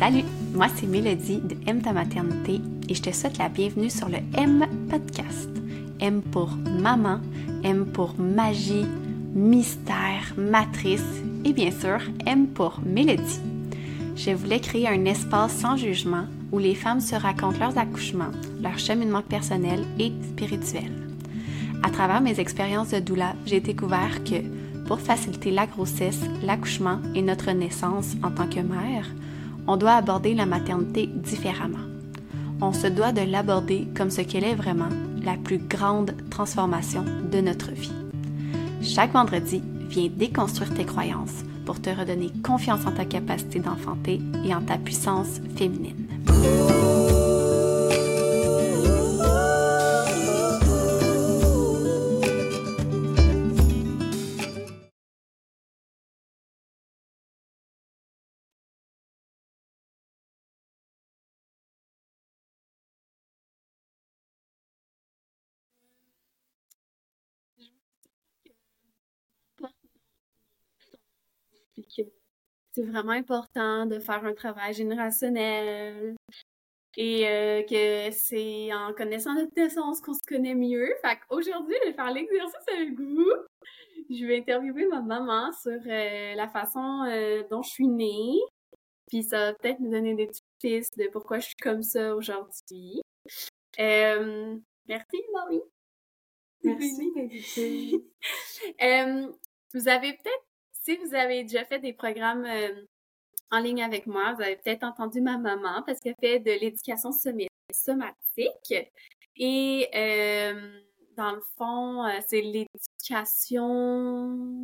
Salut, moi c'est Mélodie de M ta maternité et je te souhaite la bienvenue sur le M podcast. M pour maman, M pour magie, mystère, matrice et bien sûr M pour Mélodie. Je voulais créer un espace sans jugement où les femmes se racontent leurs accouchements, leur cheminement personnel et spirituel. À travers mes expériences de doula, j'ai découvert que pour faciliter la grossesse, l'accouchement et notre naissance en tant que mère, on doit aborder la maternité différemment. On se doit de l'aborder comme ce qu'elle est vraiment, la plus grande transformation de notre vie. Chaque vendredi, viens déconstruire tes croyances pour te redonner confiance en ta capacité d'enfanter et en ta puissance féminine. C'est vraiment important de faire un travail générationnel et euh, que c'est en connaissant notre naissance qu'on se connaît mieux. Fait qu'aujourd'hui, je vais faire l'exercice avec vous. Je vais interviewer ma maman sur euh, la façon euh, dont je suis née. Puis ça va peut-être nous donner des petites pistes de pourquoi je suis comme ça aujourd'hui. merci, mamie. Merci, vous avez peut-être si vous avez déjà fait des programmes euh, en ligne avec moi, vous avez peut-être entendu ma maman parce qu'elle fait de l'éducation somatique. Et euh, dans le fond, euh, c'est l'éducation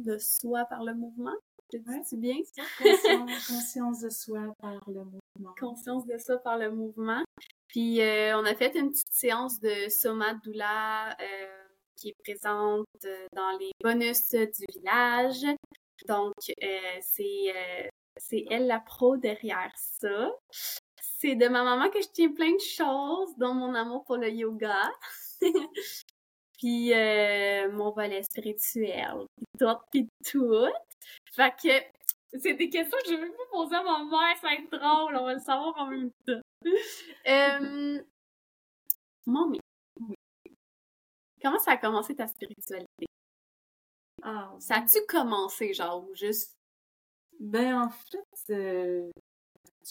de soi par le mouvement. Je dis bien? Ça? Conscience, de soi par le mouvement. Conscience de soi par le mouvement. Puis on a fait une petite séance de Soma Doula qui est présente dans les bonus du village. Donc, euh, c'est euh, c'est elle la pro derrière ça. C'est de ma maman que je tiens plein de choses, dont mon amour pour le yoga. puis euh, mon volet spirituel, puis tout, puis tout. Fait que c'est des questions que je vais vous poser à ma mère, ça va être drôle, on va le savoir en même temps. euh, comment ça a commencé ta spiritualité? Ah, ça a-tu commencé, genre, ou juste? Ben, en fait, euh,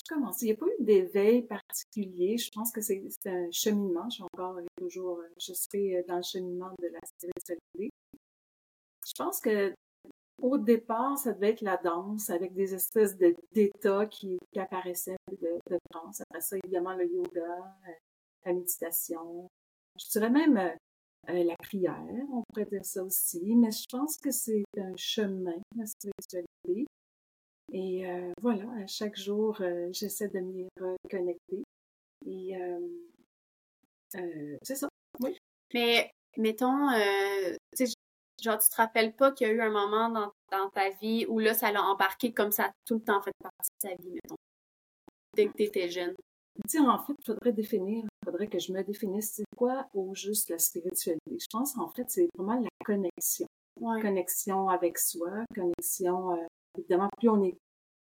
commencé? Il n'y a pas eu d'éveil particulier. Je pense que c'est un cheminement. Je suis encore toujours, euh, je serai dans le cheminement de la spiritualité. Je pense que au départ, ça devait être la danse avec des espèces d'états qui, qui, apparaissaient de, de danse. Après ça, évidemment, le yoga, euh, la méditation. Je dirais même euh, la prière, on pourrait dire ça aussi, mais je pense que c'est un chemin, la spiritualité. Et euh, voilà, à chaque jour, euh, j'essaie de m'y reconnecter. Et c'est ça, oui. Mais mettons, genre, tu te rappelles pas qu'il y a eu un moment dans, dans ta vie où là, ça l'a embarqué comme ça tout le temps fait partie de ta vie, mettons, dès que tu étais jeune? En fait, il faudrait définir, il faudrait que je me définisse c'est quoi au juste la spiritualité? Je pense en fait, c'est vraiment la connexion. Connexion avec soi, connexion, euh, évidemment, plus on est,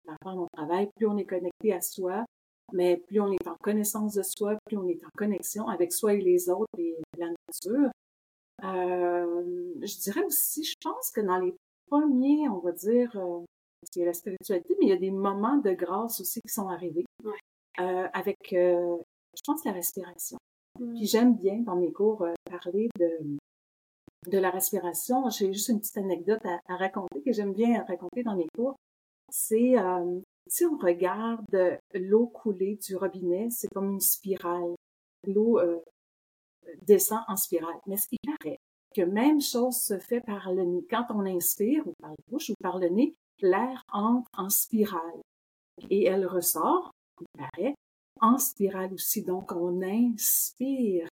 par rapport à mon travail, plus on est connecté à soi, mais plus on est en connaissance de soi, plus on est en connexion avec soi et les autres et la nature. Euh, je dirais aussi, je pense que dans les premiers, on va dire, euh, il y a la spiritualité, mais il y a des moments de grâce aussi qui sont arrivés. Euh, avec, euh, je pense, la respiration. Puis mm. j'aime bien dans mes cours euh, parler de, de la respiration. J'ai juste une petite anecdote à, raconter que j'aime bien raconter dans mes cours. C'est si on regarde l'eau couler du robinet, c'est comme une spirale. L'eau descend en spirale. Mais ce qui paraît que même chose se fait par le nez. Quand on inspire, ou par la bouche, ou par le nez, l'air entre en spirale. Et elle ressort en spirale aussi. Donc, on inspire.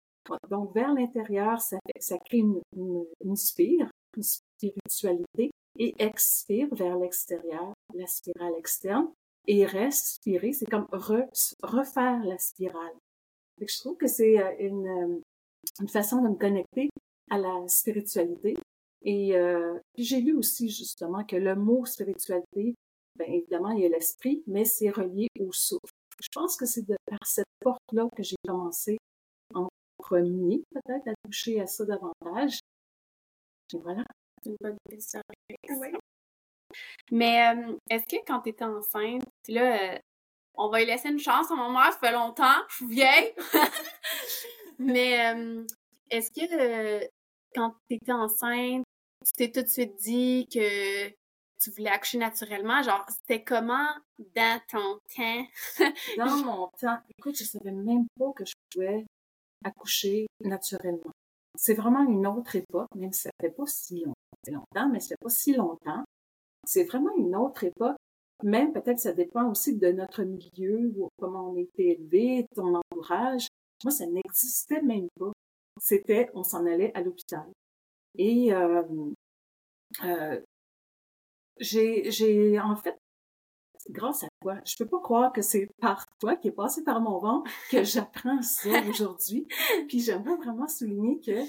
Donc, vers l'intérieur, ça, ça crée une, une, spire, une spiritualité, et expire vers l'extérieur, la spirale externe, et respirer, c'est comme refaire la spirale. je trouve que c'est euh, une, une façon de me connecter à la spiritualité. Et euh, j'ai lu aussi justement que le mot spiritualité, ben évidemment, il y a l'esprit, mais c'est relié au souffle. Je pense que c'est par cette porte-là que j'ai commencé en premier, peut-être, à toucher à ça davantage. Et voilà. Une bonne question. Mais euh, est-ce que quand tu étais enceinte, là, euh, on va y laisser une chance à mon mère, ça fait longtemps, je suis vieille. Mais euh, est-ce que quand tu étais enceinte, tu t'es tout de suite dit que tu voulais accoucher naturellement? Genre, c'était comment dans ton temps? dans mon temps, écoute, je savais même pas que je pouvais accoucher naturellement. C'est vraiment une autre époque, même si ça fait pas si longtemps, mais ça fait pas si longtemps. C'est vraiment une autre époque. Même peut-être ça dépend aussi de notre milieu, ou comment on été élevé, ton entourage. Moi, ça n'existait même pas. C'était, on s'en allait à l'hôpital. Et euh, euh, j'ai, j'ai en fait, grâce à toi, je peux pas croire que c'est par toi qui est passé par mon ventre que j'apprends ça aujourd'hui. Puis j'aimerais vraiment souligner que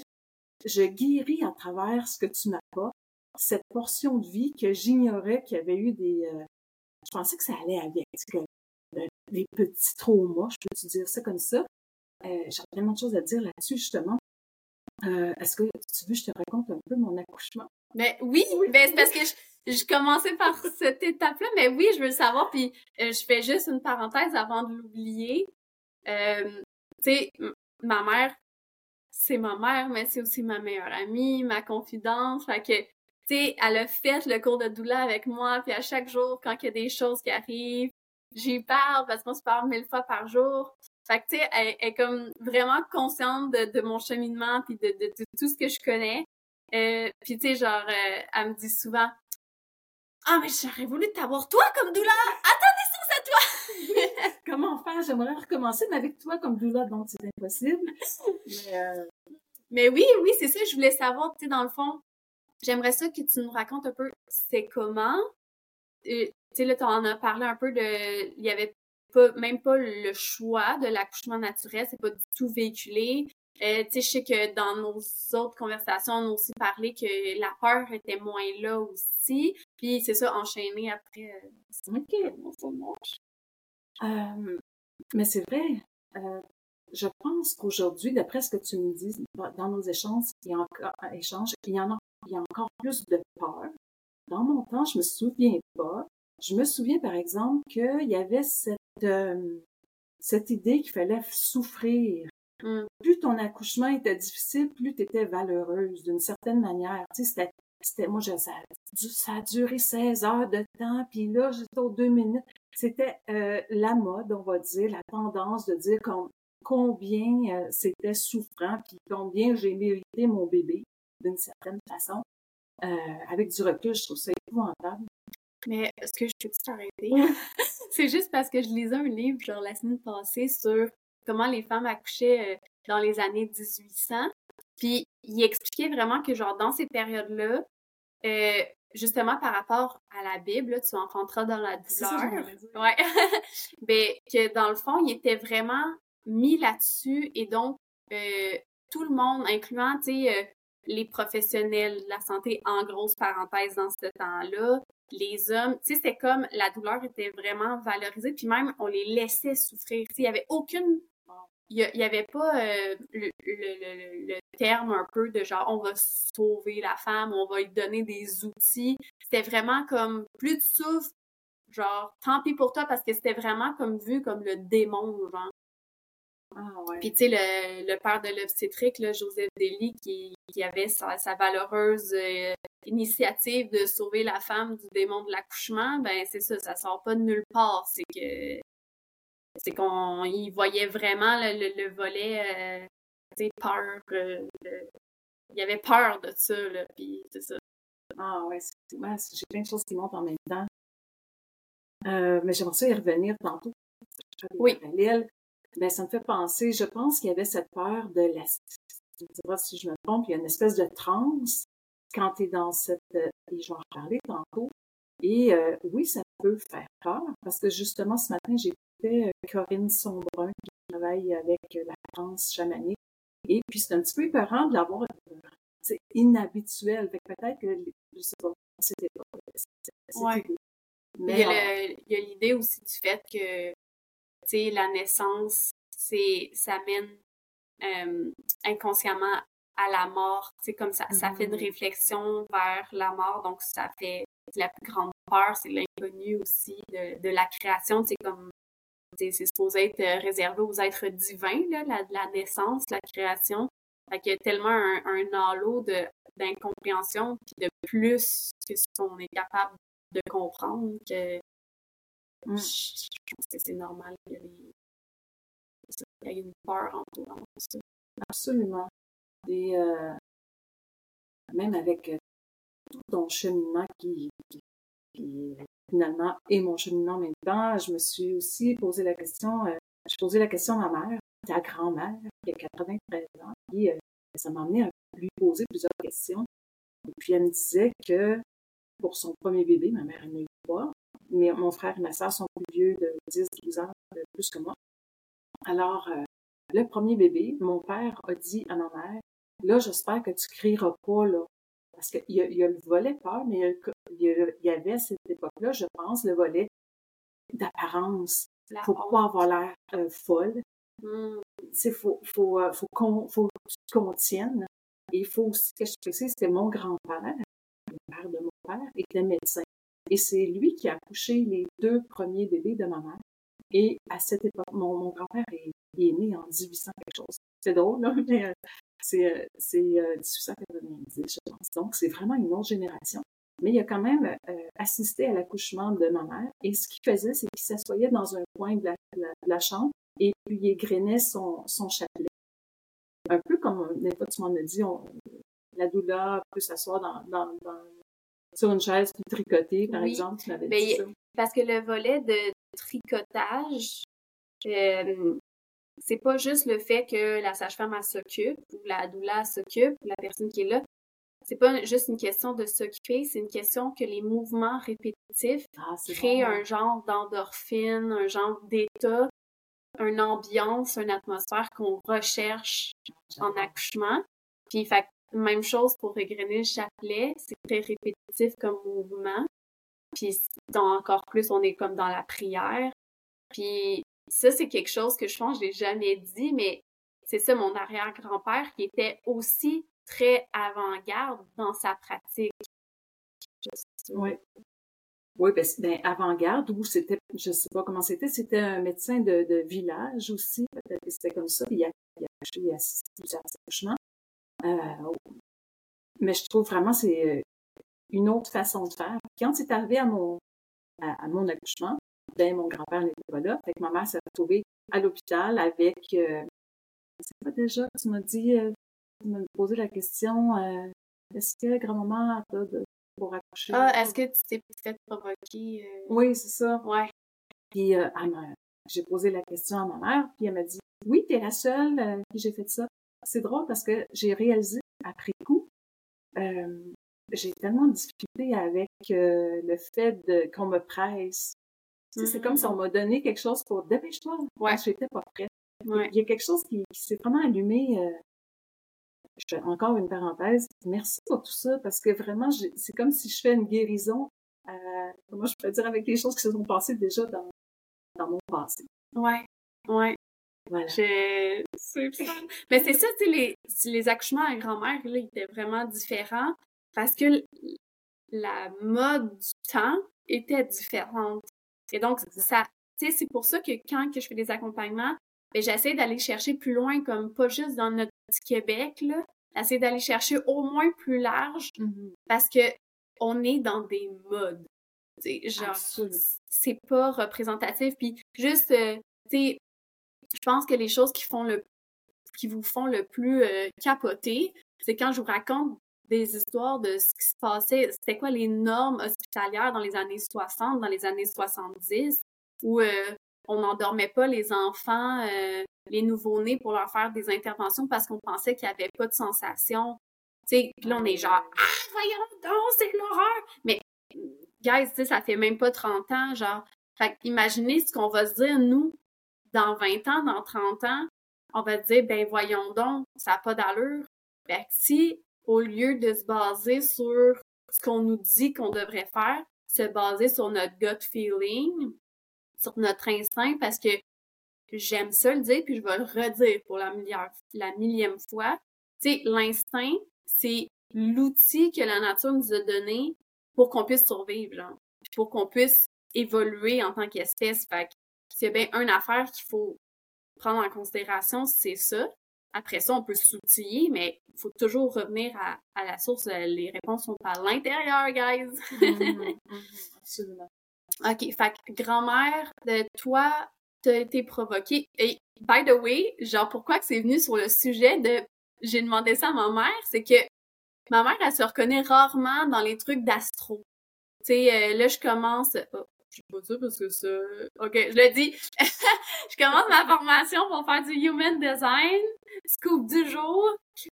je guéris à travers ce que tu m'apportes, cette portion de vie que j'ignorais qu'il y avait eu des... Euh, je pensais que ça allait avec, euh, des petits traumas, je peux te dire ça comme ça? Euh, J'ai tellement de choses à dire là-dessus, justement. Euh, Est-ce que tu veux que je te raconte un peu mon accouchement? Ben oui, ben c'est parce que je, je, commençais par cette étape-là, mais oui, je veux le savoir. Puis euh, je fais juste une parenthèse avant de l'oublier. Euh, tu sais, ma mère, c'est ma mère, mais c'est aussi ma meilleure amie, ma confidente. Fait que, tu sais, elle a fait le cours de doula avec moi, puis à chaque jour, quand il y a des choses qui arrivent, j'y parle, parce qu'on se parle mille fois par jour. Fait que, tu sais, elle, est comme vraiment consciente de, de mon cheminement puis de, de, tout ce que je connais. Euh, puis, tu sais, genre, euh, elle me dit souvent « Ah, mais j'aurais voulu t'avoir toi comme doula! Attendez ça, c'est toi! » Comment faire? J'aimerais recommencer, mais avec toi comme doula, donc c'est impossible. Mais, euh... mais oui, oui, c'est ça, je voulais savoir, tu sais, dans le fond, j'aimerais ça que tu nous racontes un peu c'est comment? Euh, tu sais, là, tu en as parlé un peu de... Il y avait même pas le choix de l'accouchement naturel, c'est pas du tout véhiculé. Euh, tu sais, je sais que dans nos autres conversations, on a aussi parlé que la peur était moins là aussi. Puis c'est ça, enchaîné après. Euh, ok, euh, mais c'est vrai. Euh, je pense qu'aujourd'hui, d'après ce que tu me dis dans nos échanges, il y a encore, échanges, il y en a, il y a encore plus de peur. Dans mon temps, je me souviens pas. Je me souviens, par exemple, qu'il y avait cette euh, cette idée qu'il fallait souffrir. Mm. Plus ton accouchement était difficile, plus tu étais valeureuse d'une certaine manière. Tu sais, c'était, c'était moi, je, ça, ça a duré 16 heures de temps, puis là, j'étais aux deux minutes. C'était euh, la mode, on va dire, la tendance de dire combien euh, c'était souffrant, puis combien j'ai mérité mon bébé d'une certaine façon. avec du recul, je trouve ça épouvantable. Mais est-ce que je peux t'arrêter? c'est juste parce que je lisais un livre, genre, la semaine passée sur comment les femmes accouchaient euh, dans les années 1800. Puis, il expliquait vraiment que, genre, dans ces périodes-là, euh, justement par rapport à la Bible, tu enfanteras dans la douleur. ouais. ben, que dans le fond, il était vraiment mis là-dessus et donc, euh, tout le monde, incluant, tu sais, les professionnels de la santé, en grosse parenthèse dans ce temps-là, les hommes, tu sais, c'était comme la douleur était vraiment valorisée, puis même on les laissait souffrir. Il y avait aucune, il y, avait pas euh, le, le, le, terme un peu de genre on va sauver la femme, on va lui donner des outils. C'était vraiment comme plus tu souffres, genre tant pis pour toi parce que c'était vraiment comme vu comme le démon, genre. Ah, ouais. Puis tu sais, le, le père de l'obstétrique, Joseph Dely, qui, qui avait sa, sa valeureuse euh, initiative de sauver la femme du démon de l'accouchement, ben c'est ça, ça sort pas de nulle part. C'est que c'est qu'on y voyait vraiment le, le, volet, euh, peur. Euh, il y avait peur de ça, là, puis c'est ça. Ah ouais, j'ai plein de choses qui montent en même temps. Euh, mais j'aimerais ça y revenir tantôt. Oui. Ben, ça me fait penser, je pense qu'il y avait cette peur de la... Tu me diras si je me trompe, il y a une espèce de transe quand tu es dans cette, euh, et je vais en reparler tantôt, et euh, oui, ça peut faire peur, parce que justement, ce matin, j'ai euh, Corinne Sombrun, qui travaille avec la France chamanique, et puis c'est un petit peu épeurant de l'avoir, c'est inhabituel, fait que peut-être que, je sais pas, c'était pas... Ouais. Mais il y a l'idée aussi du fait que sais, la naissance, c'est ça mène euh, inconsciemment à la mort. C'est comme ça, ça fait une mm-hmm. réflexion vers la mort, donc ça fait la plus grande peur, c'est l'inconnu aussi de, de, la création. C'est comme c'est supposé être réservé aux êtres divins, là, la, la naissance, la création. Fait qu'il y a tellement un, un halo d'incompréhension puis de plus que ce qu'on est capable de comprendre que mm. je, pense que c'est normal qu'il y ait une peur entourant ça. Absolument. Et euh, même avec euh, tout ton cheminement qui, qui, finalement est mon cheminement maintenant, je me suis aussi posé la question, euh, j'ai posé la question à ma mère, ta grand-mère, qui a 93 ans, puis euh, ça m'a amené à lui poser plusieurs questions. Et puis elle me disait que pour son premier bébé, ma mère en a eu trois, mais mon frère et ma soeur sont plus vieux de 10-12 ans de plus que moi. Alors, euh, le premier bébé, mon père a dit à ma mère, là, j'espère que tu crieras pas, là. Parce qu'il y, a, y a le volet peur, mais il y, avait à cette époque-là, je pense, le volet d'apparence. Faut pas avoir l'air euh, folle. Il faut, faut, euh, faut, qu'on, faut que tu te contiennes. Et il faut aussi que je précise que mon grand-père, le père de mon père, était médecin. Et c'est lui qui a accouché les deux premiers bébés de ma mère. Et à cette époque, mon, mon grand-père est, est, né en 1800 quelque chose. C'est drôle, là, mais euh, c'est, c'est 1890, je pense. Donc, c'est vraiment une autre génération. Mais il a quand même assisté à l'accouchement de ma mère. Et ce qu'il faisait, c'est qu'il s'assoyait dans un coin de la, de la chambre et puis il égrenait son, son chapelet. Un peu comme, fois tu m'en as dit, on, la douleur peut s'asseoir dans, dans, dans, sur une chaise puis tricoter, par exemple, tu m'avais dit ça. Parce que le volet de tricotage, euh, c'est pas juste le fait que la sage-femme s'occupe ou la doula s'occupe, la personne qui est là. C'est pas juste une question de s'occuper, c'est une question que les mouvements répétitifs ah, créent un genre d'endorphine, un genre d'état une ambiance, une atmosphère qu'on recherche en accouchement. Puis, fait, même chose pour égrener le chapelet, c'est très répétitif comme mouvement. Puis, encore plus, on est comme dans la prière. Puis, ça, c'est quelque chose que je pense que je l'ai jamais dit, mais c'est ça, mon arrière-grand-père qui était aussi très avant-garde dans sa pratique. Oui. Oui, ben, ben avant-garde, où c'était, je sais pas comment c'était, c'était un médecin de, village aussi, peut-être c'était comme ça, il a, il a, a plusieurs accouchements. Euh, mais je trouve vraiment c'est euh, une autre façon de faire. Quand c'est arrivé à mon, à, mon accouchement, ben mon grand-père n'était pas là, fait que ma mère s'est retrouvée à l'hôpital avec, euh, c'est pas déjà, tu m'as dit, euh, tu m'as posé la question, euh, est-ce que grand-maman a de, pour accoucher? Ah, est-ce que tu t'es fait provoquer? Euh? Oui, c'est ça. Ouais. Puis j'ai posé la question à ma mère, puis elle m'a dit Oui, t'es la seule qui j'ai fait ça. C'est drôle parce que j'ai réalisé après coup, j'ai tellement de difficulté avec le fait qu'on me presse. C'est comme si on mm. m'a donné quelque chose pour dépêche-toi. Ouais. J'étais pas prête. Ouais. Il y a quelque chose qui, qui s'est vraiment allumé je fais encore une parenthèse. Merci pour tout ça parce que vraiment, c'est comme si je fais une guérison. Euh, comment je peux dire avec les choses qui se sont passées déjà dans, dans mon passé. Ouais, ouais. Voilà. Je... Mais c'est ça, tu sais, les, les accouchements à grand-mère, là, ils étaient vraiment différents parce que la mode du temps était différente. Et donc, ça, c'est pour ça que quand que je fais des accompagnements, ben, j'essaie d'aller chercher plus loin, comme pas juste dans notre petit Québec, là. J'essaie d'aller chercher au moins plus large mm-hmm. parce que on est dans des modes. Genre, c'est pas représentatif. Puis juste, euh, tu sais, je pense que les choses qui font le qui vous font le plus euh, capoter, c'est quand je vous raconte des histoires de ce qui se passait, c'était quoi les normes hospitalières dans les années 60, dans les années 70, où euh, on n'endormait pas les enfants, euh, les nouveau-nés pour leur faire des interventions parce qu'on pensait qu'il n'y avait pas de sensation. Tu sais, là, on est genre, ah, voyons donc, c'est l'horreur! Mais, guys, ça fait même pas 30 ans, genre. Fait imaginez ce qu'on va se dire, nous, dans 20 ans, dans 30 ans, on va dire, ben, voyons donc, ça n'a pas d'allure. Si, au lieu de se baser sur ce qu'on nous dit qu'on devrait faire, se baser sur notre gut feeling, sur notre instinct parce que j'aime ça le dire, puis je vais le redire pour la millième, fois. Tu sais, l'instinct, c'est l'outil que la nature nous a donné pour qu'on puisse survivre, genre. pour qu'on puisse évoluer en tant qu'espèce. Fait que a bien une affaire qu'il faut prendre en considération, c'est ça. Après ça, on peut s'outiller, mais il faut toujours revenir à, à, la source. Les réponses sont à l'intérieur, guys. Mm-hmm. Absolument. OK. Fait grand-mère, de toi, t'as été provoquée. Et by the way, genre pourquoi que c'est venu sur le sujet de j'ai demandé ça à ma mère, c'est que ma mère, elle se reconnaît rarement dans les trucs d'astro. Tu sais, euh, là, je commence... Oh, je sais pas ça parce que ça... OK, je le dis. je commence ma formation pour faire du Human Design, scoop du jour.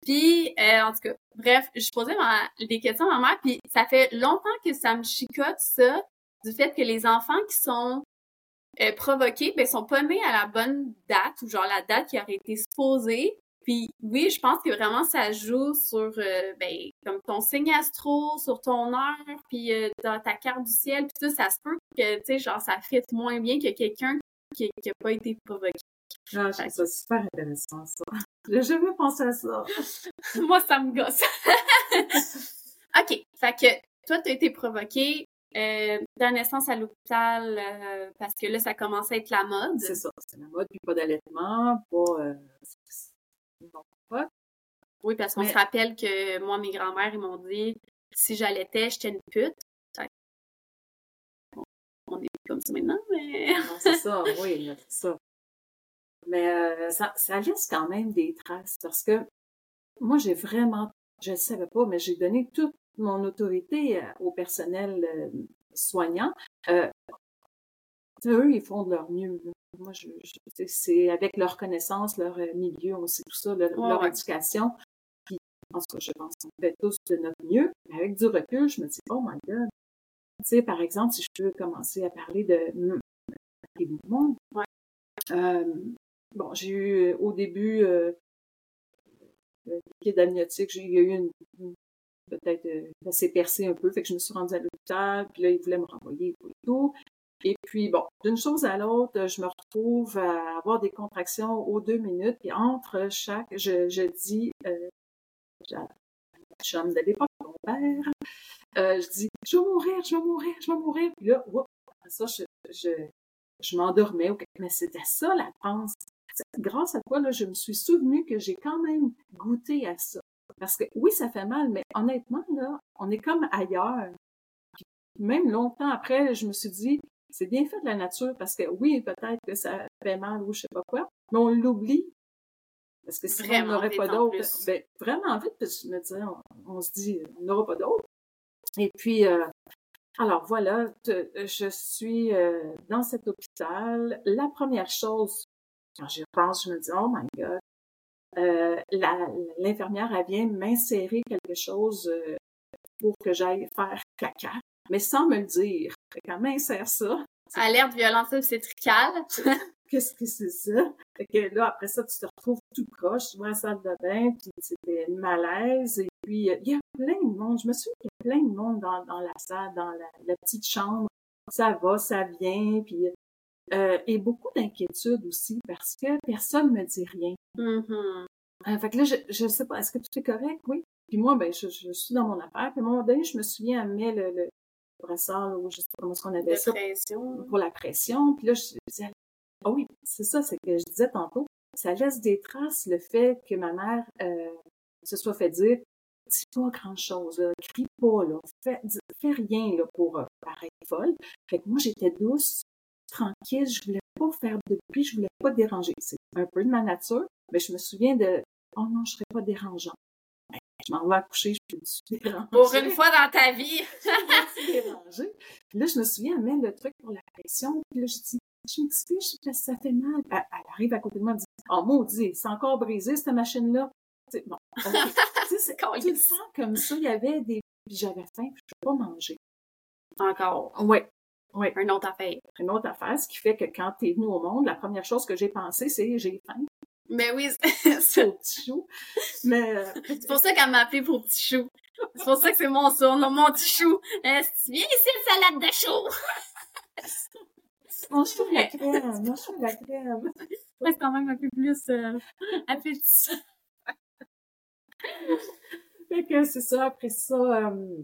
Puis, euh, en tout cas, bref, je posais ma, des questions à ma mère, puis ça fait longtemps que ça me chicote, ça, du fait que les enfants qui sont euh, provoqués, ben, sont pas nés à la bonne date, ou genre la date qui aurait été supposée. Puis oui, je pense que vraiment ça joue sur euh, ben, comme ton signe astro, sur ton heure, puis euh, dans ta carte du ciel, puis tout, ça se peut que tu sais genre ça fit moins bien que quelqu'un qui n'a pas été provoqué. Je trouve ça super intéressant ça. J'ai jamais pensé à ça. Moi ça me gosse. OK, fait que toi tu as été provoqué euh, de naissance à l'hôpital euh, parce que là ça commençait à être la mode. C'est ça, c'est la mode, puis pas d'allaitement, pas euh, oui, parce qu'on se rappelle que moi, mes grands-mères, ils m'ont dit si j'allaitais, j'étais une pute. on est comme ça maintenant, mais. c'est ça, oui, c'est ça. Mais euh, ça, ça laisse quand même des traces parce que moi, j'ai vraiment, je ne savais pas, mais j'ai donné toute mon autorité euh, au personnel euh, soignant. eux, ils font de leur mieux. Moi, je, c'est avec leur connaissance, leur euh, milieu, on sait tout ça, leur, éducation. Puis, en tout cas, je pense qu'on fait tous de notre mieux. Mais avec du recul, je me dis, oh my God. Tu sais, par exemple, si je peux commencer à parler de des mouvements. Ouais. Euh, bon, j'ai eu au début euh, le liquide amniotique, j'ai eu une, peut-être euh, assez percé un peu, fait que je me suis rendue à l'hôpital, puis là, ils voulaient me renvoyer et tout. Et puis, bon, d'une chose à l'autre, je me retrouve à avoir des contractions aux deux minutes. Et entre chaque, je, je dis, euh, chambre de l'époque, mon père, euh, je dis, je vais mourir, je vais mourir, je vais mourir. Puis là, whoop, ça, je, je, je m'endormais. Mais c'était ça la pense. Grâce à quoi, là, je me suis souvenu que j'ai quand même goûté à ça. Parce que oui, ça fait mal, mais honnêtement, là, on est comme ailleurs. même longtemps après, je me suis dit, c'est bien fait de la nature parce que oui, peut-être que ça fait mal ou je sais pas quoi, mais on l'oublie. Parce que sinon, on n'aurait pas d'autre. Ben, vraiment vite, parce que je me disais, on, se dit, on n'aura pas d'autre. Et puis, euh, alors voilà, je suis euh, dans cet hôpital. La première chose, quand j'y repense, je me dis, oh my God, euh, l'infirmière, elle vient m'insérer quelque chose euh, pour que j'aille faire caca mais sans me le dire. Fait quand même sert ça. Alerte violence obstétricale. Qu'est-ce que c'est ça? Fait que là, après ça, tu te retrouves tout croche, tu vois la salle de bain, puis c'était malaise, et puis il y a plein de monde. Je me souviens qu'il y a plein de monde dans, dans la salle, dans la, petite chambre. Ça va, ça vient, puis euh, et beaucoup d'inquiétude aussi, parce que personne ne me dit rien. Euh, fait que là, je, sais pas, est-ce que tout est correct? Oui. Puis moi, ben, je, je suis dans mon affaire. Puis à un moment donné, je me souviens, elle met le, le, brassard, ou je sais pas comment on appelle ça. Pression. Pour la pression. Puis là, je disais, ah oui, c'est ça, c'est que je disais tantôt, ça laisse des traces le fait que ma mère euh, se soit fait dire, dis pas grand chose, là, crie pas, là, fais, fais rien là, pour euh, paraître folle. Fait que moi, j'étais douce, tranquille, je voulais pas faire de bruit, je voulais pas déranger. C'est un peu de ma nature, mais je me souviens de, oh non, je serais pas dérangeant je m'en vais accoucher, je suis déranger. Pour une fois dans ta vie! je déranger. Puis là, je me souviens, elle met le truc pour la pression, puis là, je dis, je m'excuse, je ça fait mal. Elle, arrive à côté de moi, elle dit, oh maudit, c'est encore brisé, cette machine-là. Bon, tu sais, tu le sens comme ça, il y avait des... J'avais faim, je ne peux pas manger. Encore? Oui. Oui. Une autre affaire. Une autre affaire, ce qui fait que quand tu es venu au monde, la première chose que j'ai pensé, c'est j'ai faim. Mais oui, c'est petit chou. Mais euh, c'est pour ça qu'elle m'a appelé pour petit chou. C'est pour ça que c'est mon surnom, mon petit chou. Viens ici, une salade de chou? Mange-toi de la crème, mange-toi de la crème. reste quand même un peu plus euh, appétissant. fait que c'est ça, après ça, euh,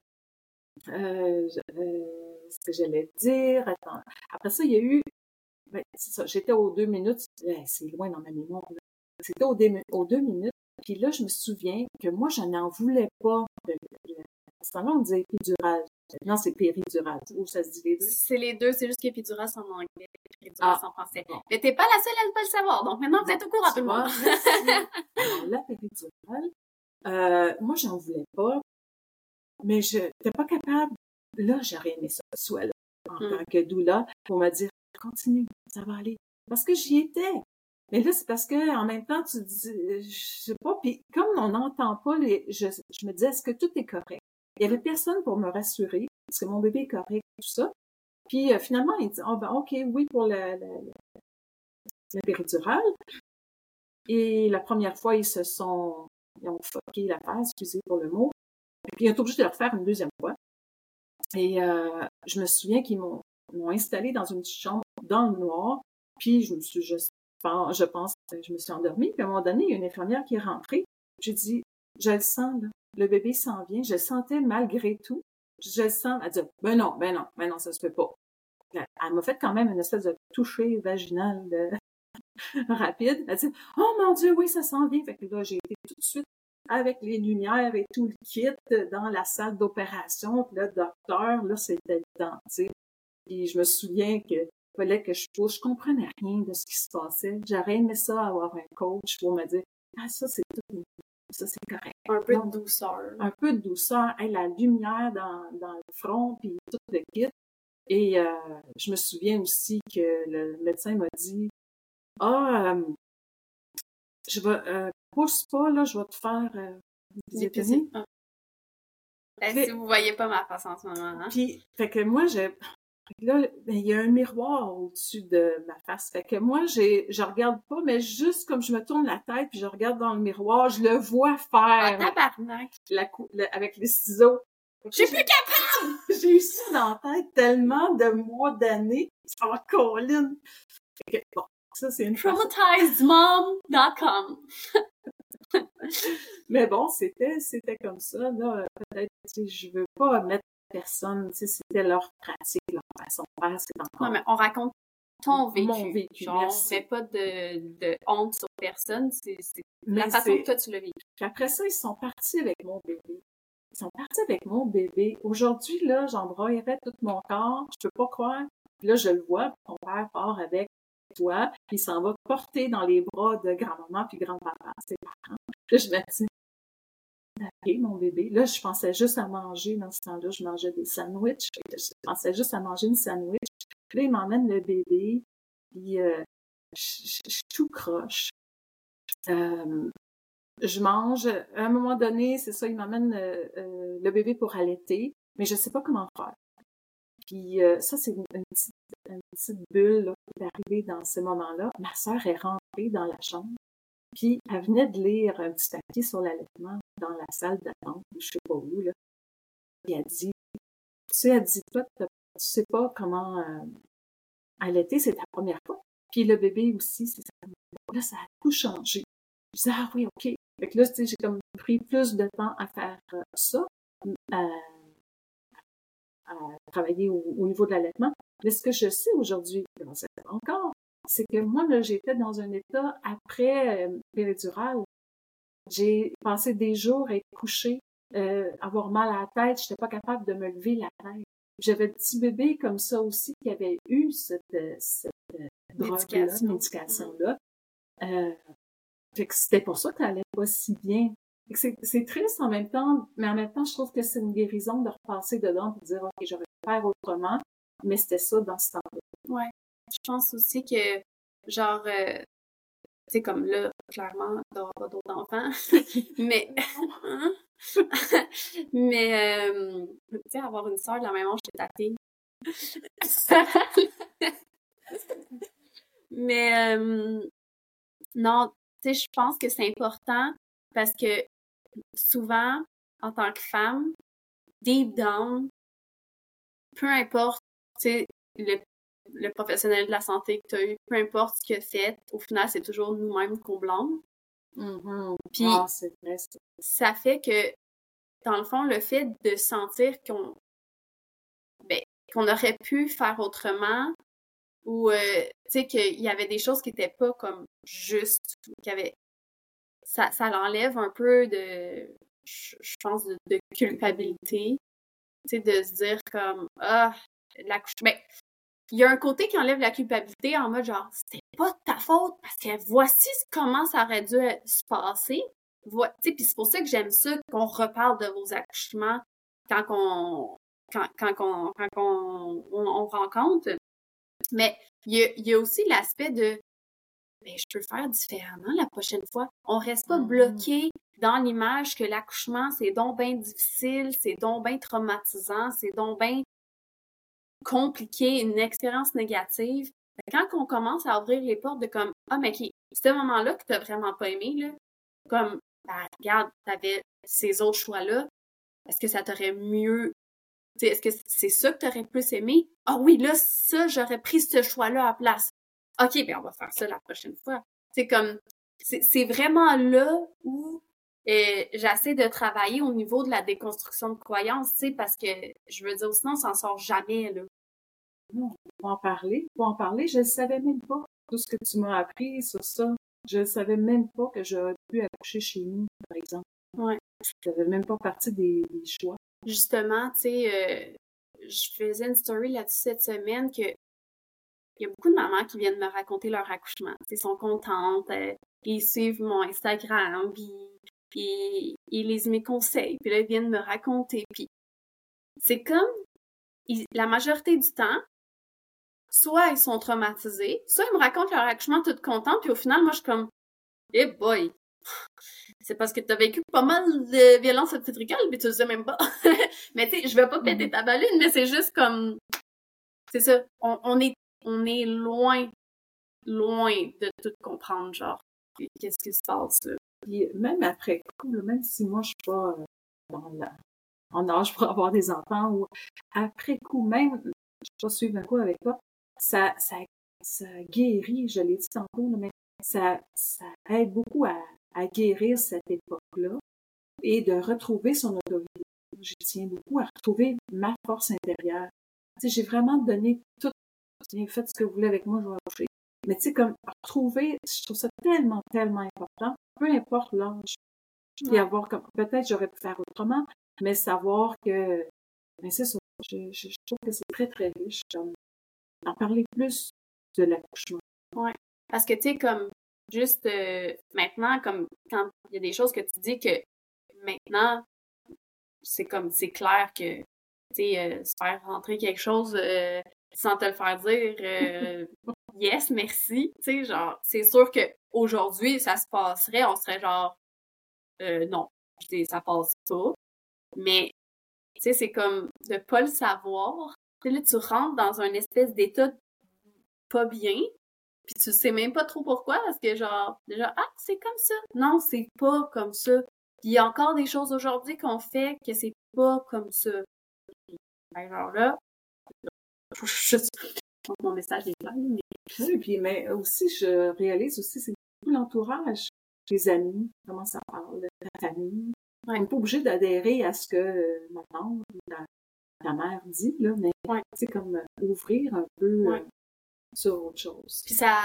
euh, euh, ce que j'allais dire, attends. Après ça, il y a eu, ben, c'est ça, j'étais aux deux minutes, c'est loin dans ma mémoire, c'était aux, aux, deux minutes, puis là, je me souviens que moi, je n'en voulais pas de, à ce moment-là, on disait épidural. Non, c'est péridural. Où ça se dit les deux? C'est les deux, c'est juste qu'épidural, c'est en anglais, péridural, c'est en français. Mais t'es pas la seule à ne pas le savoir, donc maintenant, vous êtes au courant, tout le monde. Alors, la péridurale, euh, moi, j'en voulais pas, mais je n'étais pas capable. Là, j'aurais aimé ça, soit là, en mm. tant que doula, pour me dire, continue, ça va aller. Parce que j'y étais. Mais là, c'est parce que en même temps, tu dis, je sais pas, puis comme on n'entend pas les, je, je me disais, est-ce que tout est correct? Il y avait personne pour me rassurer, parce que mon bébé est correct, tout ça. Puis euh, finalement, il dit, oh ben ok, oui pour la, la, la, péridurale. Et la première fois, ils se sont ils ont fucké la phase, excusez pour le mot. Et puis, ils ont été obligés de le refaire une deuxième fois. Et euh, je me souviens qu'ils m'ont, installé dans une chambre dans le noir. Puis, je me suis, je, je pense, je me suis endormie. Puis, à un moment donné, il y a une infirmière qui est rentrée. J'ai dit, je le sens, là. Le bébé s'en vient. Je le sentais malgré tout. Je le sens. Elle dit, ben non, ben non, ben non, ça se fait pas. Elle m'a fait quand même une espèce de toucher vaginal rapide. Elle dit, oh mon Dieu, oui, ça s'en vient. Fait que là, j'ai été tout de suite avec les lumières et tout le kit dans la salle d'opération. Puis le docteur, là, c'était le. Puis je me souviens que fallait que je pousse. Je comprenais rien de ce qui se passait. J'aurais aimé ça avoir un coach pour me dire, ah, ça, c'est tout, ça, c'est correct. Un peu de douceur. Un peu de douceur. la lumière dans, dans le front, puis tout le kit. Et euh, je me souviens aussi que le médecin m'a dit, ah, euh, je vais, euh, pousse pas, là, je vais te faire euh, des épisodes. Ah. si vous voyez pas ma face en ce moment, hein? Puis, fait que moi, j'ai, là, ben, il y a un miroir au-dessus de ma face. Fait que moi, j'ai, je regarde pas, mais juste comme je me tourne la tête puis je regarde dans le miroir, je le vois faire. Ah, la, avec les ciseaux. Je suis plus capable! j'ai eu ça dans la tête tellement de mois, d'années. Oh, Colin! Fait que, bon, ça, c'est une Traumatizedmom.com. Mais bon, c'était, c'était comme ça, là. Peut-être, je veux pas mettre personne, tu sais, c'était leur pratique, leur façon de faire, c'est encore... Non, mais on raconte ton vécu. Mon vécu, Genre, on pas de, de honte sur personne, c'est, la façon que toi tu l'as vécu. Puis après ça, ils sont partis avec mon bébé. Ils sont partis avec mon bébé. Aujourd'hui, là, j'embroyerais tout mon corps, je peux pas croire. Puis là, je le vois, mon père part avec toi, puis il s'en va porter dans les bras de grand-maman puis grand-papa, ses parents. Là, je me dis, mon bébé. Là, je pensais juste à manger. Dans ce temps-là, je mangeais des sandwichs. Je pensais juste à manger une sandwich. Puis là, il m'emmène le bébé. Puis euh, je, je, tout croche. Euh, je mange. À un moment donné, c'est ça, il m'emmène euh, le bébé pour allaiter, mais je sais pas comment faire. Puis euh, ça, c'est une, petite, bulle qui est arrivée dans ce moment-là. Ma sœur est rentrée dans la chambre, puis elle venait de lire un petit papier sur l'allaitement dans la salle d'attente, je sais pas où, là. Puis elle dit, tu sais, elle dit, toi, tu sais pas comment euh, allaiter, c'est ta première fois. Puis le bébé aussi, c'est fois. Là, ça a tout changé. Je dis, ah oui, OK. Fait que là, j'ai comme pris plus de temps à faire euh, ça. À travailler au, niveau de l'allaitement. Mais ce que je sais aujourd'hui, encore, c'est que moi, là, j'étais dans un état après euh, péridurale. J'ai passé des jours à être couchée, euh, avoir mal à la tête, j'étais pas capable de me lever la tête. J'avais un petit bébé comme ça aussi qui avait eu cette, euh, cette euh, drogue-là, médication-là. Euh, fait que c'était pour ça qu'elle allait pas si bien. C'est triste en même temps, mais en même temps, je trouve que c'est une guérison de repasser dedans et de dire, OK, j'aurais pu faire autrement, mais c'était ça dans ce temps-là. Ouais. Je pense aussi que, genre, euh, tu sais, comme là, clairement, d'avoir pas d'autres enfants, mais, hein? mais, euh, tu sais, avoir une sœur de la même âge que ta fille. mais, euh, non, tu sais, je pense que c'est important parce que souvent, en tant que femme, deep down, peu importe, tu sais, le professionnel de la santé que tu as eu, peu importe ce qu'il a fait, au final, c'est toujours nous-mêmes qu'on blâme. Mm-hmm. Puis, Ah, vrai, ça. fait que, dans le fond, le fait de sentir qu'on ben, qu'on aurait pu faire autrement ou, euh, tu sais, qu'il y avait des choses qui étaient pas comme justes, qu'il y avait... Ça, ça l'enlève un peu de, je pense, de, culpabilité, tu sais, de se dire comme, ah, l'accouchement... Ben, il y a un côté qui enlève la culpabilité en mode genre, c'était pas de ta faute parce que voici comment ça aurait dû se passer. Vo- puis c'est pour ça que j'aime ça qu'on reparle de vos accouchements quand on quand, quand, on, quand on, on, on rencontre. Mais il y y a aussi l'aspect de ben, je peux faire différemment la prochaine fois. On reste pas Mhm. bloqué dans l'image que l'accouchement, c'est donc bien difficile, c'est donc bien traumatisant, c'est donc bien compliqué, une expérience négative. Que Quand on commence à ouvrir les portes de comme Ah, mais qui ce moment-là que t'as vraiment pas aimé, là, comme ben, regarde, t'avais ces autres choix-là, est-ce que ça t'aurait mieux. tu Est-ce que c'est ça que t'aurais plus aimé? Ah oui, là, ça, j'aurais pris ce choix-là à la place. OK, ben on va faire ça la prochaine fois. C'est comme c'est vraiment là où euh, j'essaie de travailler au niveau de la déconstruction de croyances, tu sais, parce que je veux dire, sinon on s'en sort jamais, là. Faut en parler, faut en parler. Je ne savais même pas tout ce que tu m'as appris sur ça. Je ne savais même pas que j'aurais pu accoucher chez nous, par exemple. Ouais. Ça fait même pas partie des, des choix. Justement, tu sais, euh, je faisais une story là-dessus cette semaine que il y a beaucoup de mamans qui viennent me raconter leur accouchement. Tu sais, sont contentes, euh, ils suivent mon Instagram, puis, puis ils lisent mes conseils, puis là, ils viennent me raconter. Puis c'est comme, ils- la majorité du temps, soit ils sont traumatisés, soit ils me racontent leur accouchement tout contents, puis au final, moi, je suis comme, eh boy! C'est parce que t'as vécu pas mal de violence obstétricale, puis tu le sais même pas. mais tu sais, je vais pas péter ta ballune, mais c'est juste comme, c'est ça, on, on est, on est loin, loin de tout comprendre, genre, qu'est-ce qui se passe. Puis même après coup, même si moi je suis pas euh, en âge pour avoir des enfants, ou après coup, même, je vais pas suivre un coup avec toi, ça, ça, ça guérit, je l'ai dit tantôt, mais ça, ça aide beaucoup à, guérir cette époque-là et de retrouver son autorité. J'y tiens beaucoup à retrouver ma force intérieure. J'ai vraiment donné tout, Tiens, faites ce que vous voulez avec moi, je vais accoucher. Mais tu sais, comme retrouver, je trouve ça tellement, tellement important, peu importe l'âge. Puis Ouais. avoir comme, peut-être j'aurais pu faire autrement, mais savoir que, mais c'est ça, je, je, je trouve que c'est très, très riche, comme, en parler plus de l'accouchement. Parce que, tu sais, comme, juste euh, maintenant, comme, quand il y a des choses que tu dis que maintenant, c'est comme, c'est clair que, tu sais, euh, se faire rentrer quelque chose euh, sans te le faire dire, euh, yes, merci, tu sais, genre, c'est sûr que aujourd'hui ça se passerait, on serait genre, euh, non, je ça passe pas. Mais, tu sais, c'est comme de pas le savoir. Puis là, tu rentres dans un espèce d'état pas bien, puis tu sais même pas trop pourquoi, parce que genre, déjà, ah, c'est comme ça. Non, c'est pas comme ça. Puis il y a encore des choses aujourd'hui qu'on fait que c'est pas comme ça. Ben, genre là, je- mon message est clair, mais Oui, puis, mais aussi, je réalise aussi, c'est tout l'entourage, les amis, comment ça parle, la famille. Ouais. On n'est pas obligé d'adhérer à ce que euh, ma tante ou ta, mère dit, là, mais Ouais. c'est comme euh, ouvrir un peu Ouais. euh, sur autre chose. Puis ça,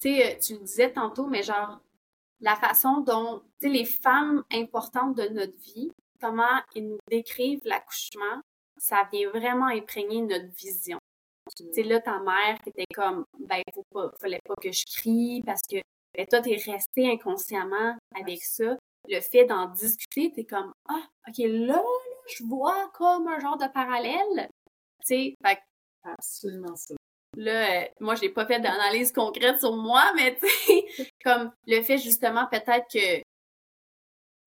tu sais, tu le disais tantôt, mais genre, la façon dont, tu sais, les femmes importantes de notre vie, comment ils nous décrivent l'accouchement, ça vient vraiment imprégner notre vision. Tu sais, là, ta mère qui était comme, ben, faut pas, fallait pas que je crie parce que, ben, toi, t'es resté inconsciemment avec ça. Le fait d'en discuter, t'es comme, ah, ok, là, là, je vois comme un genre de parallèle. Tu sais, fait Absolument ça. Là, euh, moi, j'ai pas fait d'analyse concrète sur moi, mais tu sais, comme le fait justement peut-être que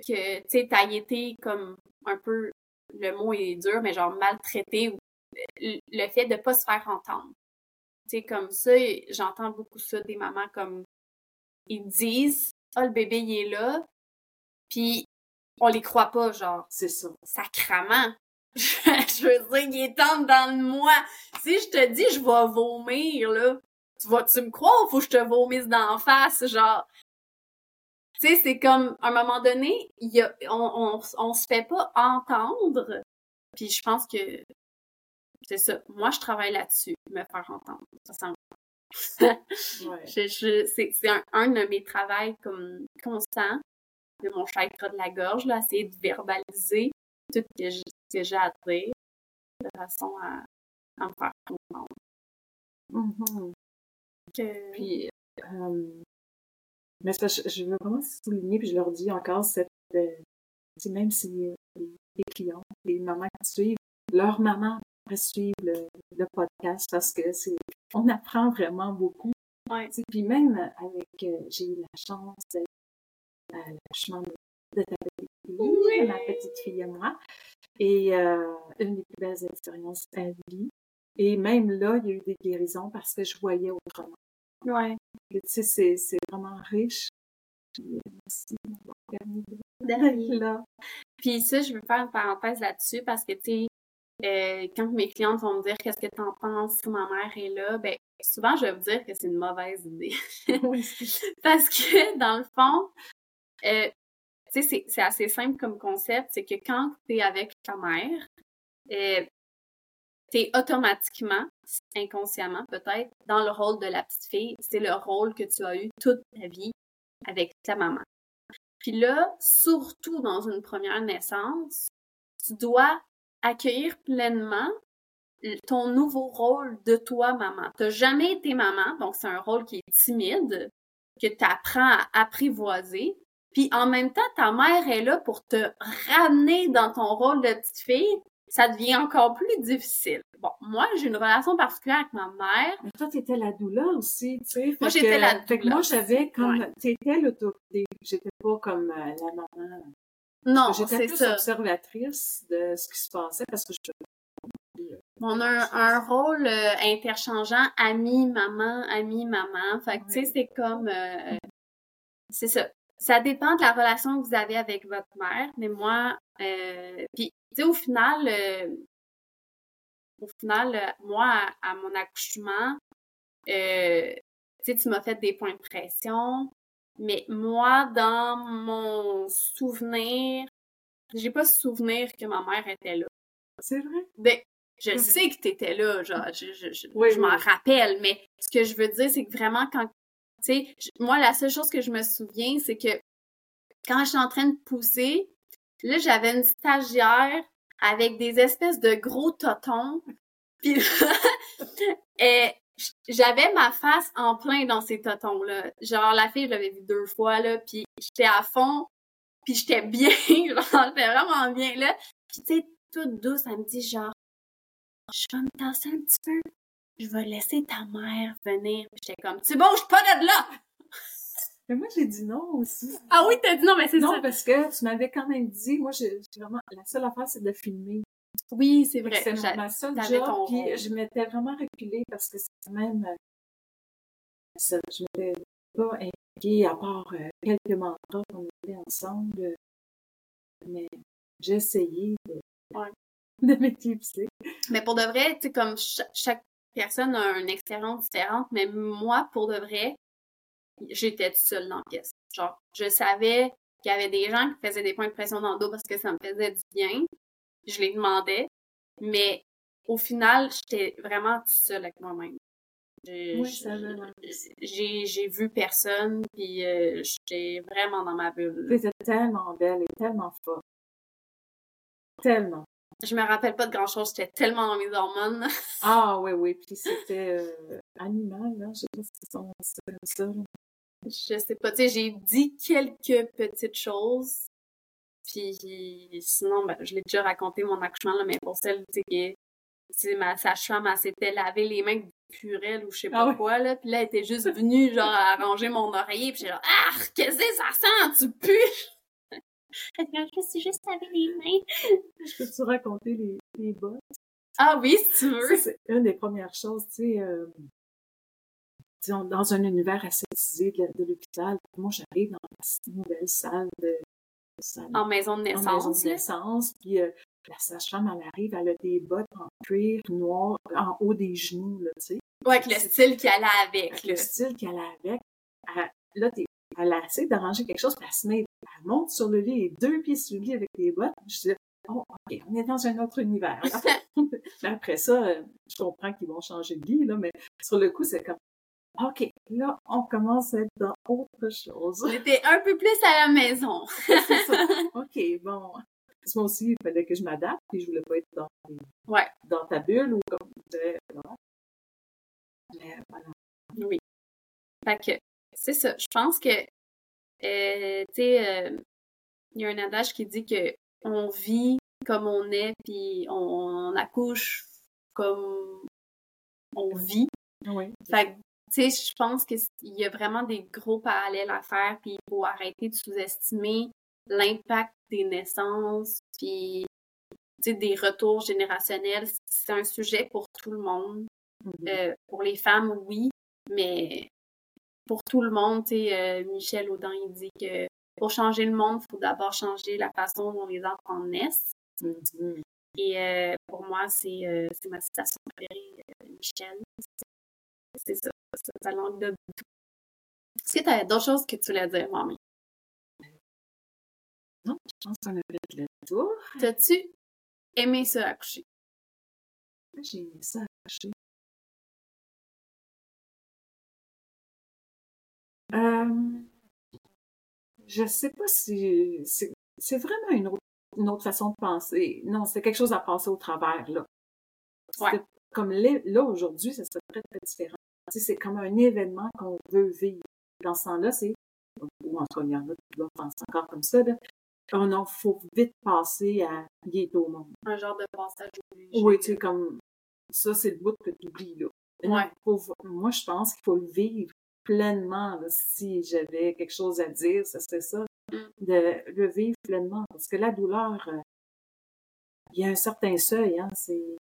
que tu sais, t'as été comme un peu le mot est dur, mais genre maltraité ou le le fait de pas se faire entendre. Tu sais, comme ça, j'entends beaucoup ça des mamans comme ils disent Ah, le bébé il est là, puis on les croit pas, genre C'est ça. sacrament. je veux dire, il est temps dans moi. Si je te dis je vais vomir, là, tu vas-tu me croire ou faut que je te vomisse d'en face, genre? Tu sais, c'est comme, à un moment donné, il y a, on, on, on se fait pas entendre. Puis je pense que c'est ça. Moi, je travaille là-dessus, me faire entendre. Ça sent ouais. c'est un, un, de mes travails comme constant de mon chakra de la gorge, là, essayer de verbaliser tout ce que j'ai à dire de façon à, à me faire comprendre. Mm-hmm. Puis, euh, mais je, je, veux vraiment souligner, puis je leur dis encore, cette, euh, même si euh, les clients, les mamans qui suivent, leur maman suivre le, le, podcast parce que c'est on apprend vraiment beaucoup. Ouais. Puis même avec, euh, j'ai eu la chance d'être à l'accouchement de, de ta petite fille, oui. ma petite fille et moi, et euh, une des plus belles expériences à vie. Et même là, il y a eu des guérisons parce que je voyais autrement. Ouais. tu sais, c'est, c'est vraiment riche. Là. Puis ça, je veux faire une parenthèse là-dessus parce que, tu sais, euh, quand mes clientes vont me dire qu'est-ce que t'en penses si ma mère est là, ben souvent je vais vous dire que c'est une mauvaise idée. Parce que dans le fond, euh, tu sais, c'est assez simple comme concept, c'est que quand tu es avec ta mère, euh, tu es automatiquement, inconsciemment peut-être, dans le rôle de la petite fille. C'est le rôle que tu as eu toute ta vie avec ta maman. Puis là, surtout dans une première naissance, tu dois accueillir pleinement ton nouveau rôle de toi, maman. T'as jamais été maman, donc c'est un rôle qui est timide, que tu apprends à apprivoiser. Puis en même temps, ta mère est là pour te ramener dans ton rôle de petite fille. Ça devient encore plus difficile. Bon, moi, j'ai une relation particulière avec ma mère. Mais toi, t'étais la douleur aussi, tu sais. Moi, j'étais la douleur. moi, j'avais comme, ouais. t'étais l'autorité. J'étais pas comme euh, la maman non, c'est plus ça. observatrice de ce qui se passait parce que je on a un, un rôle euh, interchangeant ami maman ami maman fait que tu sais c'est comme euh, c'est ça. Ça dépend de la relation que vous avez avec votre mère mais moi euh, puis tu sais au final au final moi à, mon accouchement tu sais tu m'as fait des points de pression mais moi, dans mon souvenir, j'ai pas souvenir que ma mère était là. C'est vrai? Ben, je sais que t'étais là, genre, je, je, je, je m'en rappelle, mais ce que je veux dire, c'est que vraiment, quand, tu sais, moi, la seule chose que je me souviens, c'est que quand j'étais en train de pousser, là, j'avais une stagiaire avec des espèces de gros totons, puis et j'avais ma face en plein dans ces totons là. Genre la fille, je l'avais vue deux fois là, puis j'étais à fond, puis j'étais bien, genre j'étais vraiment bien là. Puis tu sais toute douce, elle me dit genre je vais me tasser un petit peu. Je vais laisser ta mère venir. J'étais comme tu bouges pas de là. Mais moi, j'ai dit non aussi. Ah oui, t'as dit non, mais c'est ça. Non, parce que tu m'avais quand même dit, moi, j'ai vraiment, la seule affaire, c'est de filmer. Oui, c'est vrai. C'est ma seule job, puis je m'étais vraiment reculée parce que c'est même... Euh, ça, je m'étais pas impliquée à part euh, quelques mantras qu'on était ensemble, mais j'ai essayé de, ouais. de m'éclipser. Mais pour de vrai, tu sais, comme chaque personne a une expérience différente, mais moi, pour de vrai, j'étais seule dans la pièce. Genre, je savais qu'il y avait des gens qui faisaient des points de pression dans le dos parce que ça me faisait du bien je les demandais, mais au final, j'étais vraiment seule avec moi-même. J'ai j'ai vu personne, puis euh, j'étais vraiment dans ma bulle. C'était tellement belle et tellement forte. Tellement. Je me rappelle pas de grand-chose, j'étais tellement dans mes hormones. ah oui, oui, puis c'était euh, animal, là, je sais pas si c'est ça. Je sais pas, tu sais, j'ai dit quelques petites choses, puis sinon, ben, je l'ai déjà raconté mon accouchement, là, mais pour celle, tu sais, que ma sage-femme, elle s'était lavé les mains de purelle ou je sais ah pas quoi, là. Puis là, elle était juste venue, genre, à arranger mon oreiller. Puis j'ai genre, ah, qu'est-ce que ça sent? Tu pues! je suis juste lavé les mains. Je peux-tu raconter les, les bottes? Ah oui, si tu veux. c'est une des premières choses, tu sais, euh, dans un univers aseptisé de, de l'hôpital. Moi, j'arrive dans une nouvelle salle de en maison de naissance. En maison de naissance. Puis euh, la sage-femme, elle arrive, elle a des bottes en cuir noir en haut des genoux, là, tu sais. Ouais, avec le style qui allait avec. Avec le style qui allait avec. Elle, là, t'es, elle essaie d'arranger quelque chose, puis elle se met, elle monte sur le lit, les deux pieds sur le lit avec des bottes. Je dis, oh, OK, on est dans un autre univers. après ça, euh, je comprends qu'ils vont changer de lit, là, mais sur le coup, c'est comme, OK, là, on commence à être dans autre chose. On était un peu plus à la maison. OK, bon. Parce que moi aussi, il fallait que je m'adapte, puis je voulais pas être dans, ouais. dans ta bulle ou comme tu disais. Mais voilà. Oui. Fait que, c'est ça. Je pense que, euh, tu sais, euh, il y a un adage qui dit que on vit comme on est, puis on, accouche comme on vit. Oui. Fait que, tu sais, je pense qu'il y a vraiment des gros parallèles à faire, puis il faut arrêter de sous-estimer l'impact des naissances, puis des retours générationnels. C'est un sujet pour tout le monde. Mm-hmm. Euh, pour les femmes, oui, mais pour tout le monde, tu sais, euh, Michel Audin, il dit que pour changer le monde, il faut d'abord changer la façon dont les enfants naissent. Mm-hmm. Et euh, pour moi, c'est ma citation préférée, Michel. C'est ça, ça, langue de tout. Est-ce que tu as d'autres choses que tu voulais dire, mamie? Non, je pense qu'on a fait le tour. T'as-tu aimé ça accoucher? J'ai aimé ça accoucher. Euh, je sais pas si c'est vraiment une autre, une autre façon de penser. Non, c'est quelque chose à passer au travers, là. Ouais. Comme là, aujourd'hui, ça serait très, très différent. C'est comme un événement qu'on veut vivre. Dans ce temps-là, c'est, ou en tout cas, il y en a qui doivent penser encore comme ça, là. Non, faut vite passer à il est au monde. Un genre de passage obligé. Oui, tu sais, comme ça, c'est le bout que tu oublies, là. Ouais. moi, je pense qu'il faut le vivre pleinement. Là, si j'avais quelque chose à dire, ce serait ça. Mm. De le vivre pleinement. Parce que la douleur, euh, il y a un certain seuil, hein. C'est.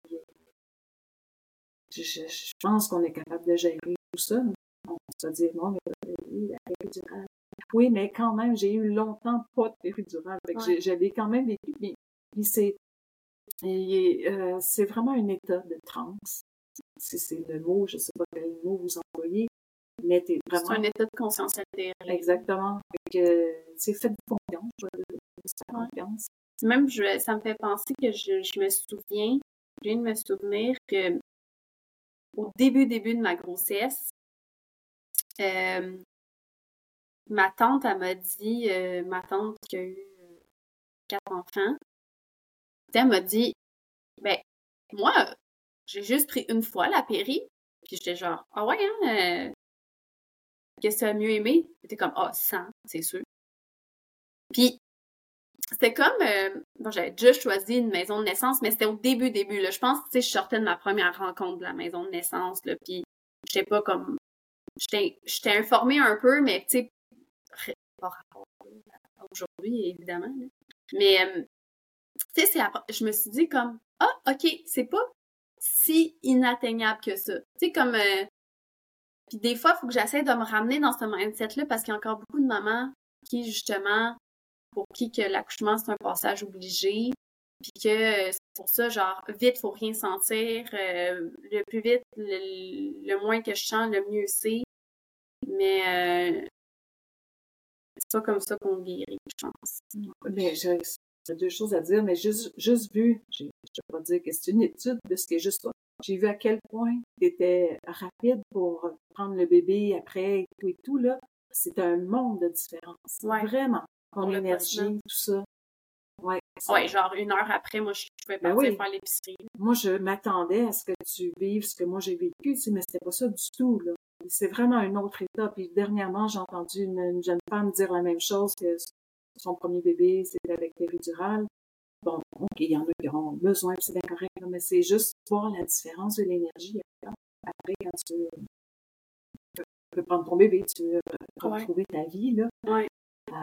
Je, je, pense qu'on est capable de gérer tout ça. On se dit, non, mais la péridurale. Oui, mais quand même, j'ai eu longtemps pas de péridurale. Ouais. J'avais quand même vécu. C'est. Euh, c'est vraiment un état de transe. Si c'est le mot, je sais pas quel mot vous employez, mais t'es vraiment... C'est un état de conscience altérée. Exactement. c'est fait de confiance. Je confiance. Même, je, ça me fait penser que je, je me souviens, je viens de me souvenir que au début, début de ma grossesse, euh, ma tante, elle m'a dit, euh, ma tante qui a eu euh, quatre enfants, elle m'a dit, ben, moi, j'ai juste pris une fois la péri, puis j'étais genre, ah ouais, hein, qu'est-ce que tu as mieux aimé? J'étais comme, ah, 100, c'est sûr. Puis, c'était comme, euh, bon, j'avais déjà choisi une maison de naissance, mais c'était au début, début, là. Je pense, tu sais, je sortais de ma première rencontre de la maison de naissance, là, puis je sais pas comme, j'étais informée un peu, mais tu sais, pas rapport aujourd'hui, évidemment, Mais, euh, tu sais, je me suis dit comme, ah, ok, c'est pas si inatteignable que ça. Tu sais, comme, euh, puis des fois, il faut que j'essaie de me ramener dans ce mindset-là parce qu'il y a encore beaucoup de mamans qui, justement, pour qui que l'accouchement, c'est un passage obligé, puis que euh, c'est pour ça, genre, vite, faut rien sentir, euh, le plus vite, le, moins que je sens, le mieux c'est. Mais euh, c'est pas comme ça qu'on guérit, je pense. Mais j'ai deux choses à dire, mais juste, juste vu, je ne vais pas dire que c'est une étude de ce qui est juste toi. J'ai vu à quel point tu étais rapide pour prendre le bébé après et tout et tout, là. C'est un monde de différence. Vraiment. Ton énergie, tout ça. Ouais. Ouais, genre une heure après, moi, je pouvais ben partir faire l'épicerie. Moi, je m'attendais à ce que tu vives ce que moi j'ai vécu, mais c'était pas ça du tout, là. C'est vraiment un autre état. Puis dernièrement, j'ai entendu une, jeune femme dire la même chose que son premier bébé, c'était avec péridurale. Bon, OK, il y en a qui ont besoin, c'est bien correct, mais c'est juste voir la différence de l'énergie après quand tu peux prendre ton bébé, tu veux retrouver ta vie, là. Ouais. Euh,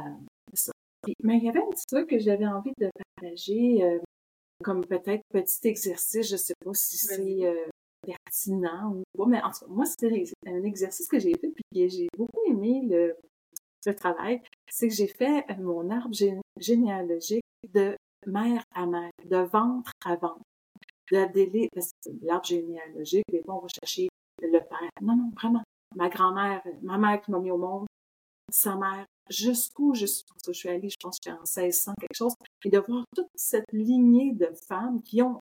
mais il y avait un petit truc que j'avais envie de partager, euh, comme peut-être petit exercice, je sais pas si c'est euh, pertinent ou pas, mais en tout cas, moi, c'était un exercice que j'ai fait, puis j'ai beaucoup aimé le, le travail, c'est que j'ai fait mon arbre généalogique de mère à mère, de ventre à ventre, l'arbre généalogique, mais bon, on va chercher le père. Non, non, vraiment. Ma grand-mère, ma mère qui m'a mis au monde, sa mère, jusqu'où je suis, je suis allée, je pense que j'étais en 1600, quelque chose, et de voir toute cette lignée de femmes qui ont,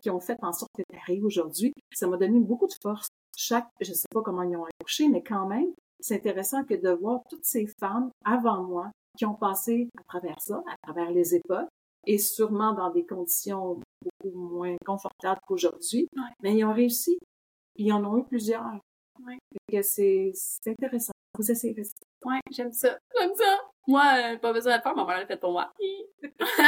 qui ont fait en sorte que aujourd'hui, ça m'a donné beaucoup de force. Chaque, je sais pas comment ils ont accouché, mais quand même, c'est intéressant que de voir toutes ces femmes avant moi qui ont passé à travers ça, à travers les époques, et sûrement dans des conditions beaucoup moins confortables qu'aujourd'hui, mais ils ont réussi. Ils en ont eu plusieurs. Ouais. C'est intéressant. Vous essayez Ouais, j'aime ça. J'aime ça. Moi, euh, pas besoin de faire, ma mère l'a fait pour moi.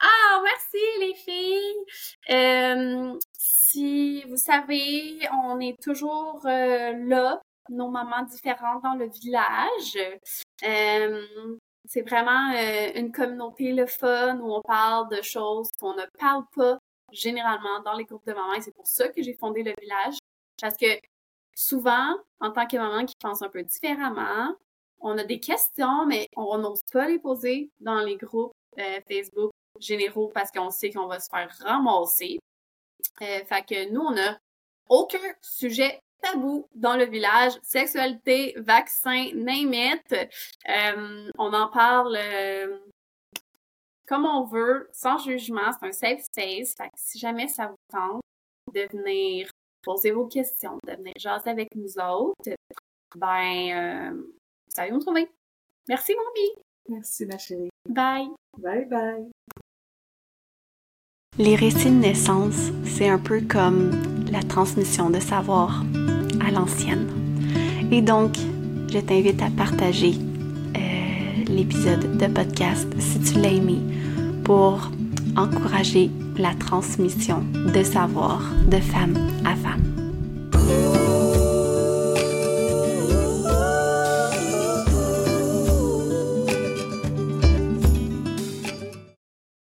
ah, merci les filles. Euh, si vous savez, on est toujours euh, là, nos mamans différentes dans le village. C'est vraiment une communauté le fun où on parle de choses qu'on ne parle pas généralement dans les groupes de mamans et c'est pour ça que j'ai fondé le village. Parce que souvent, en tant que maman qui pense un peu différemment, on a des questions, mais on n'ose pas les poser dans les groupes euh, Facebook généraux parce qu'on sait qu'on va se faire ramasser. Euh, fait que nous, on n'a aucun sujet tabou dans le village. Sexualité, vaccin, name it. Euh, on en parle comme on veut, sans jugement. C'est un safe space. Fait que si jamais ça vous tente de venir posez vos questions, de venir jaser avec nous autres, ben, euh, vous savez me trouver. Merci, mon vie. Merci, ma chérie. Bye. Bye, bye. Les récits de naissance, c'est un peu comme la transmission de savoir à l'ancienne. Et donc, je t'invite à partager euh, l'épisode de podcast si tu l'as aimé pour encourager la transmission de savoir de femme à femme.